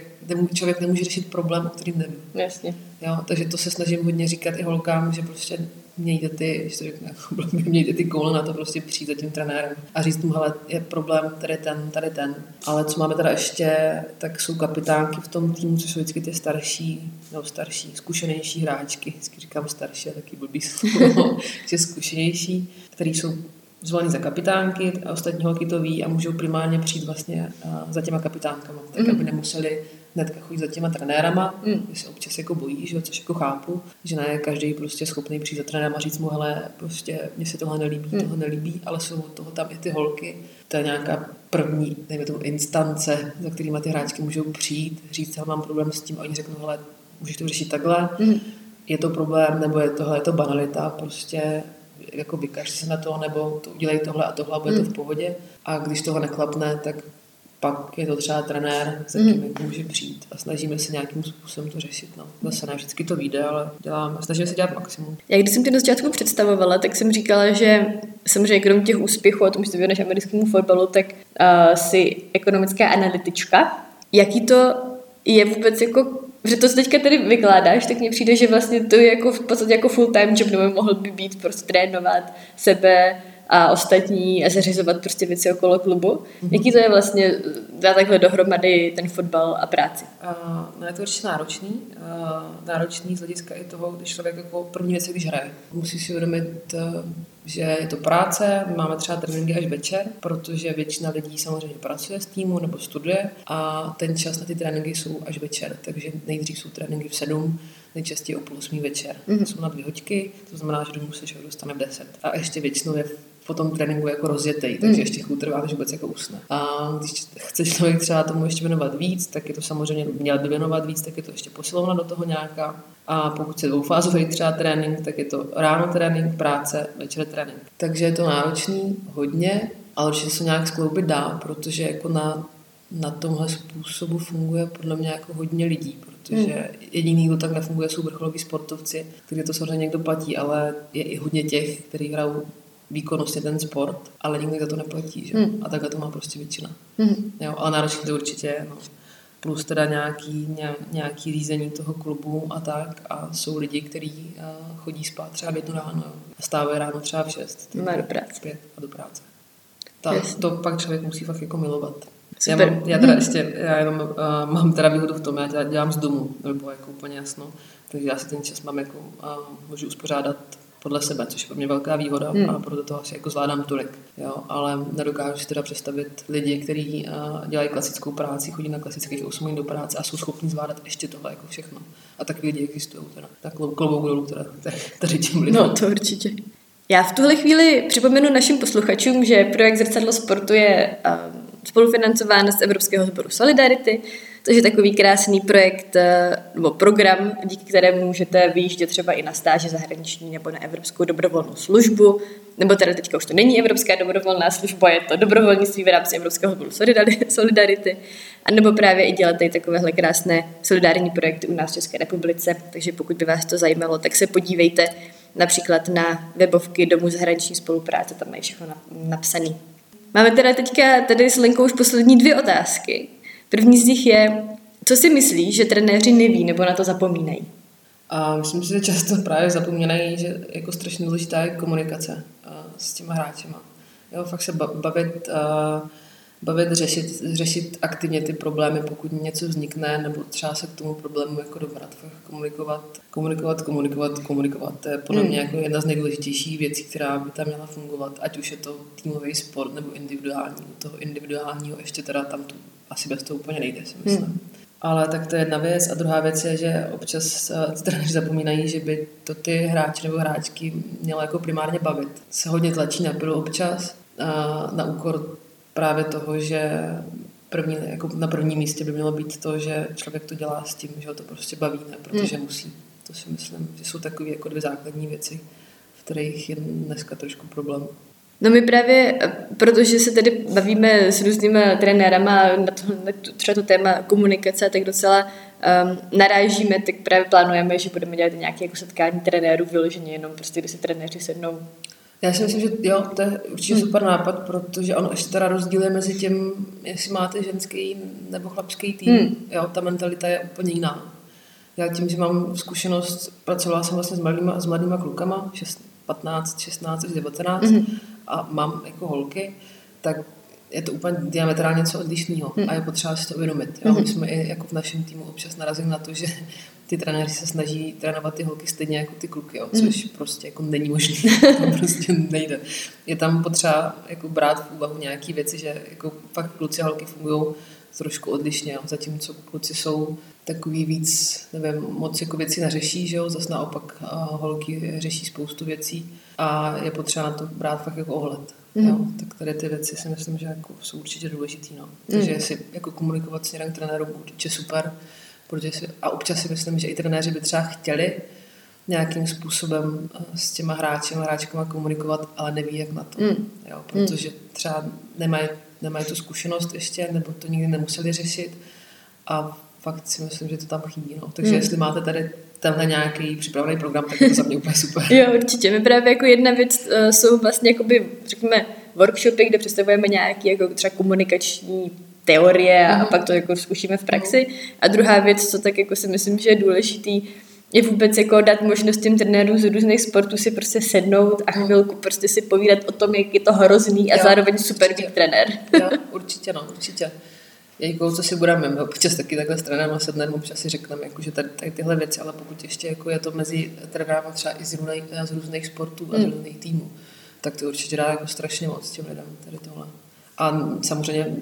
člověk nemůže řešit problém, o kterým neví. Jasně. Jo? Takže to se snažím hodně říkat i holkám, že prostě mějte ty, když to řekne, mějte ty koule na to prostě přijít za tím trenérem a říct mu, hele, je problém tady ten, tady ten. Ale co máme teda ještě, tak jsou kapitánky v tom týmu, což jsou vždycky ty starší, no starší, zkušenější hráčky, vždycky říkám starší taky blbý slovo, že zkušenější, který jsou zvolení za kapitánky a ostatní holky to ví a můžou primárně přijít vlastně za těma kapitánkama, tak mm. aby nemuseli hnedka chodit za těma trenérama, mm. že se občas jako bojí, že, což jako chápu, že ne každý prostě schopný přijít za trenérem a říct mu, hele, prostě mně se tohle nelíbí, mm. tohle nelíbí, ale jsou od toho tam i ty holky. To je nějaká první, dejme tomu, instance, za kterými ty hráčky můžou přijít, říct, hele, mám problém s tím, a oni řeknou, hele, můžeš to řešit takhle, mm. je to problém, nebo je tohle, je to banalita, prostě jako vykaž se na to, nebo to udělej tohle a tohle a bude mm. to v pohodě. A když toho neklapne, tak pak je to třeba trenér, se kým mm. může přijít a snažíme se nějakým způsobem to řešit. No. Zase ne vždycky to vyjde, ale dělám, snažíme se dělat maximum. Já když jsem tě na začátku představovala, tak jsem říkala, že samozřejmě krom těch úspěchů a tomu, že ty věnuješ americkému fotbalu, tak uh, jsi ekonomická analytička. Jaký to je vůbec jako že to, co teďka tady vykládáš, tak mně přijde, že vlastně to je jako v podstatě jako full time job, nebo mohl by být prostě trénovat sebe, a ostatní a zařizovat prostě věci okolo klubu. Mm-hmm. Jaký to je vlastně dát takhle dohromady ten fotbal a práci? Uh, no je to určitě náročný. Uh, náročný z hlediska i toho, když člověk jako první věc, když hraje. Musí si uvědomit, uh, že je to práce, máme třeba tréninky až večer, protože většina lidí samozřejmě pracuje s týmu nebo studuje a ten čas na ty tréninky jsou až večer, takže nejdřív jsou tréninky v sedm, nejčastěji o půl osmí večer. Mm-hmm. Jsou na dvě hoďky, to znamená, že domů se člověk dostane v deset. A ještě většinou je po tom tréninku jako rozjetej, takže mm. ještě chvíli trvá, než vůbec jako usne. A když chce člověk třeba tomu ještě věnovat víc, tak je to samozřejmě měl by věnovat víc, tak je to ještě posilovna do toho nějaká. A pokud je dvoufázový třeba trénink, tak je to ráno trénink, práce, večer trénink. Takže je to náročný hodně, ale určitě se nějak skloubit dá, protože jako na, na tomhle způsobu funguje podle mě jako hodně lidí, protože hmm. jediný, kdo tak nefunguje, jsou vrcholoví sportovci, kteří to samozřejmě někdo platí, ale je i hodně těch, kteří hrajou výkonnostně ten sport, ale nikdo za to neplatí. Že? Hmm. A takhle to má prostě většina. Hmm. Jo, ale náročně to určitě no. Plus teda nějaký, nějaký řízení toho klubu a tak. A jsou lidi, kteří chodí spát třeba v jednu ráno a stávají ráno třeba v šest. Má do práce. Pět a do práce. Tak, to pak člověk musí fakt jako milovat. Já, mám, já teda ještě, já jenom uh, mám teda výhodu v tom, já dělám z domu, nebo jako úplně jasno, takže já si ten čas mám jako, uh, můžu uspořádat podle sebe, což je pro mě velká výhoda hmm. a proto to asi jako zvládám tolik. Jo, ale nedokážu si teda představit lidi, kteří uh, dělají klasickou práci, chodí na klasických 8 hodin do práce a jsou schopni zvládat ještě tohle jako všechno. A tak lidi existují teda. Tak klobouk dolů teda, tady tím lidem. No, to určitě. Já v tuhle chvíli připomenu našim posluchačům, že projekt Zrcadlo sportu je uh, spolufinancován z Evropského sboru Solidarity, což je takový krásný projekt eh, nebo program, díky kterému můžete vyjíždět třeba i na stáže zahraniční nebo na Evropskou dobrovolnou službu, nebo teda teďka už to není Evropská dobrovolná služba, je to dobrovolnictví v rámci Evropského sboru Solidarity, a nebo právě i dělat tady takovéhle krásné solidární projekty u nás v České republice, takže pokud by vás to zajímalo, tak se podívejte například na webovky Domu zahraniční spolupráce, tam mají všechno napsané. Máme teda teďka tady s Lenkou už poslední dvě otázky. První z nich je, co si myslíš, že trenéři neví nebo na to zapomínají? A myslím si, že často právě zapomínají, že jako strašně důležitá je komunikace s těma hráčema. Jo, fakt se bavit, bavit řešit, řešit aktivně ty problémy, pokud něco vznikne, nebo třeba se k tomu problému jako dobrat. Fakt komunikovat, komunikovat, komunikovat, komunikovat. To je podle mě hmm. jako jedna z nejdůležitějších věcí, která by tam měla fungovat, ať už je to týmový sport nebo individuální. U toho individuálního ještě teda tam tu asi bez toho úplně nejde, si myslím. Hmm. Ale tak to je jedna věc. A druhá věc je, že občas uh, trenéři zapomínají, že by to ty hráči nebo hráčky mělo jako primárně bavit. Se hodně tlačí na pilu občas uh, na úkor právě toho, že první, jako na prvním místě by mělo být to, že člověk to dělá s tím, že ho to prostě baví, ne protože hmm. musí. To si myslím, že jsou takové jako dvě základní věci, v kterých je dneska trošku problém. No my právě, protože se tady bavíme s různými trenérama na, to, na to, třeba to téma komunikace, tak docela um, narážíme, tak právě plánujeme, že budeme dělat nějaké jako setkání trenérů vyloženě jenom prostě, kdy se trenéři sednou. Já si myslím, že jo, to je určitě hmm. super nápad, protože on ještě teda rozdíluje mezi tím, jestli máte ženský nebo chlapský tým. Hmm. Jo, ta mentalita je úplně jiná. Já tím, že mám zkušenost, pracovala jsem vlastně s mladýma, s mladýma klukama, 6, 15, 16 19, hmm a mám jako holky, tak je to úplně diametrálně něco odlišného hmm. a je potřeba si to uvědomit. Jo? My jsme i jako v našem týmu občas narazili na to, že ty trenéři se snaží trénovat ty holky stejně jako ty kluky, jo? což prostě jako není možné, to prostě nejde. Je tam potřeba jako brát v úvahu nějaké věci, že jako fakt kluci a holky fungují trošku odlišně, jo? zatímco kluci jsou takový víc, nevím, moc jako věci neřeší, že jo, zase naopak holky řeší spoustu věcí a je potřeba na to brát fakt jako ohled. Mm. Jo? Tak tady ty věci si myslím, že jako jsou určitě důležitý. No. Takže mm. si jako komunikovat směrem k trenérům určitě super, protože si, a občas si myslím, že i trenéři by třeba chtěli nějakým způsobem eh, s těma hráči a hráčkama komunikovat, ale neví, jak na to. Mm. Jo? Protože třeba nemají, nemají tu zkušenost ještě, nebo to nikdy nemuseli řešit a fakt si myslím, že to tam chybí. No. Takže mm. jestli máte tady tenhle nějaký připravený program, tak je to za mě úplně super. jo, určitě. My právě jako jedna věc uh, jsou vlastně jakoby, řekněme, workshopy, kde představujeme nějaký jako třeba komunikační teorie a, a pak to jako zkušíme v praxi. Mm. A druhá věc, co tak jako si myslím, že je důležitý, je vůbec jako dát možnost těm trenérům z různých sportů si prostě sednout a chvilku prostě si povídat o tom, jak je to hrozný a jo, zároveň super být trenér. Jo, určitě, no, určitě jako co si budeme, my občas taky takhle s trenérem sedneme, občas si řekneme, jako, že tady, tady, tyhle věci, ale pokud ještě jako je to mezi trenérama třeba i z různých, z různých sportů a z hmm. různých týmů, tak to určitě dá jako strašně moc těm lidem tady tohle. A samozřejmě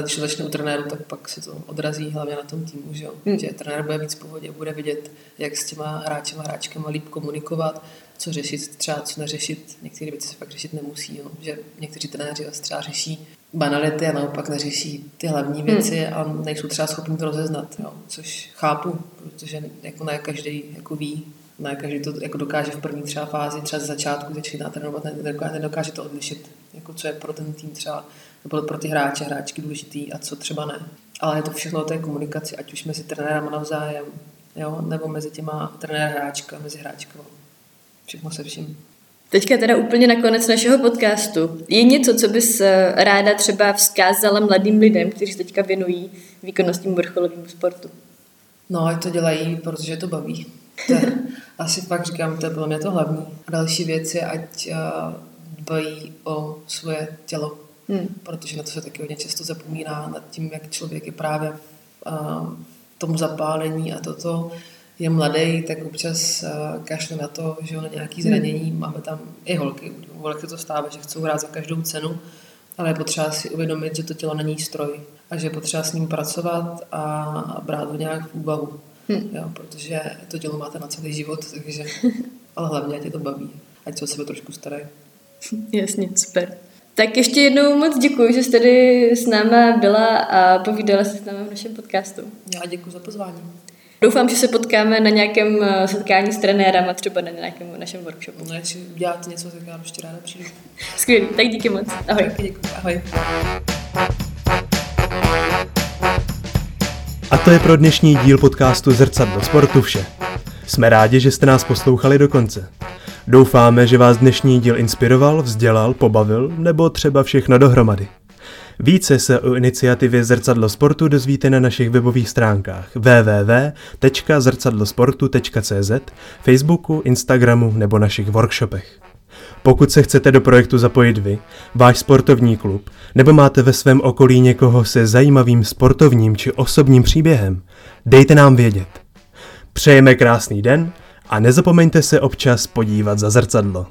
když to začne u trenéru, tak pak se to odrazí hlavně na tom týmu, že, jo? Hmm. že trenér bude víc v pohodě, bude vidět, jak s těma hráči a hráčkama líp komunikovat, co řešit, třeba co neřešit. Některé věci se fakt řešit nemusí, jo? že někteří trenéři třeba řeší banality a naopak neřeší ty hlavní hmm. věci hmm. a nejsou třeba schopni to rozeznat, jo? což chápu, protože jako ne každý jako ví, ne každý to jako dokáže v první třeba fázi, třeba z začátku začíná trénovat, nedokáže, nedokáže to odlišit, jako co je pro ten tým třeba, nebo pro ty hráče, hráčky důležitý a co třeba ne. Ale je to všechno o té komunikaci, ať už mezi trenérem navzájem, jo, nebo mezi těma trenér hráčka, mezi hráčkama. Všechno se vším. Teďka teda úplně na konec našeho podcastu. Je něco, co bys eh, ráda třeba vzkázala mladým lidem, kteří se teďka věnují výkonnostnímu vrcholovému sportu? No, ať to dělají, protože to baví. To je, asi fakt říkám, to je bylo mě to hlavní. A další věc je, ať uh, dbají o svoje tělo. Hmm. Protože na to se taky hodně často zapomíná, nad tím, jak člověk je právě v uh, tom zapálení a toto je mladý, tak občas uh, kašle na to, že na nějaký hmm. zranění. Hmm. Máme tam i holky, u holek se to stává, že chcou hrát za každou cenu, ale je potřeba si uvědomit, že to tělo není stroj a že je potřeba s ním pracovat a brát ho nějak v úvahu. Hmm. Jo, protože to tělo máte na celý život, takže, ale hlavně ať je to baví, ať se o sebe trošku starají. Jasně, super. Tak ještě jednou moc děkuji, že jste tady s náma byla a povídala se s námi v našem podcastu. Já děkuji za pozvání. Doufám, že se potkáme na nějakém eh, setkání s trenérem třeba na nějakém našem workshopu. No, jestli uděláte něco, tak já ještě ráda přijdu. Skvělý, tak díky moc. Ahoj. Taky děkuji, ahoj. A to je pro dnešní díl podcastu Zrcadlo sportu vše. Jsme rádi, že jste nás poslouchali do konce. Doufáme, že vás dnešní díl inspiroval, vzdělal, pobavil nebo třeba všechno dohromady. Více se o iniciativě Zrcadlo sportu dozvíte na našich webových stránkách www.zrcadlosportu.cz, Facebooku, Instagramu nebo našich workshopech. Pokud se chcete do projektu zapojit vy, váš sportovní klub, nebo máte ve svém okolí někoho se zajímavým sportovním či osobním příběhem, dejte nám vědět. Přejeme krásný den a nezapomeňte se občas podívat za zrcadlo.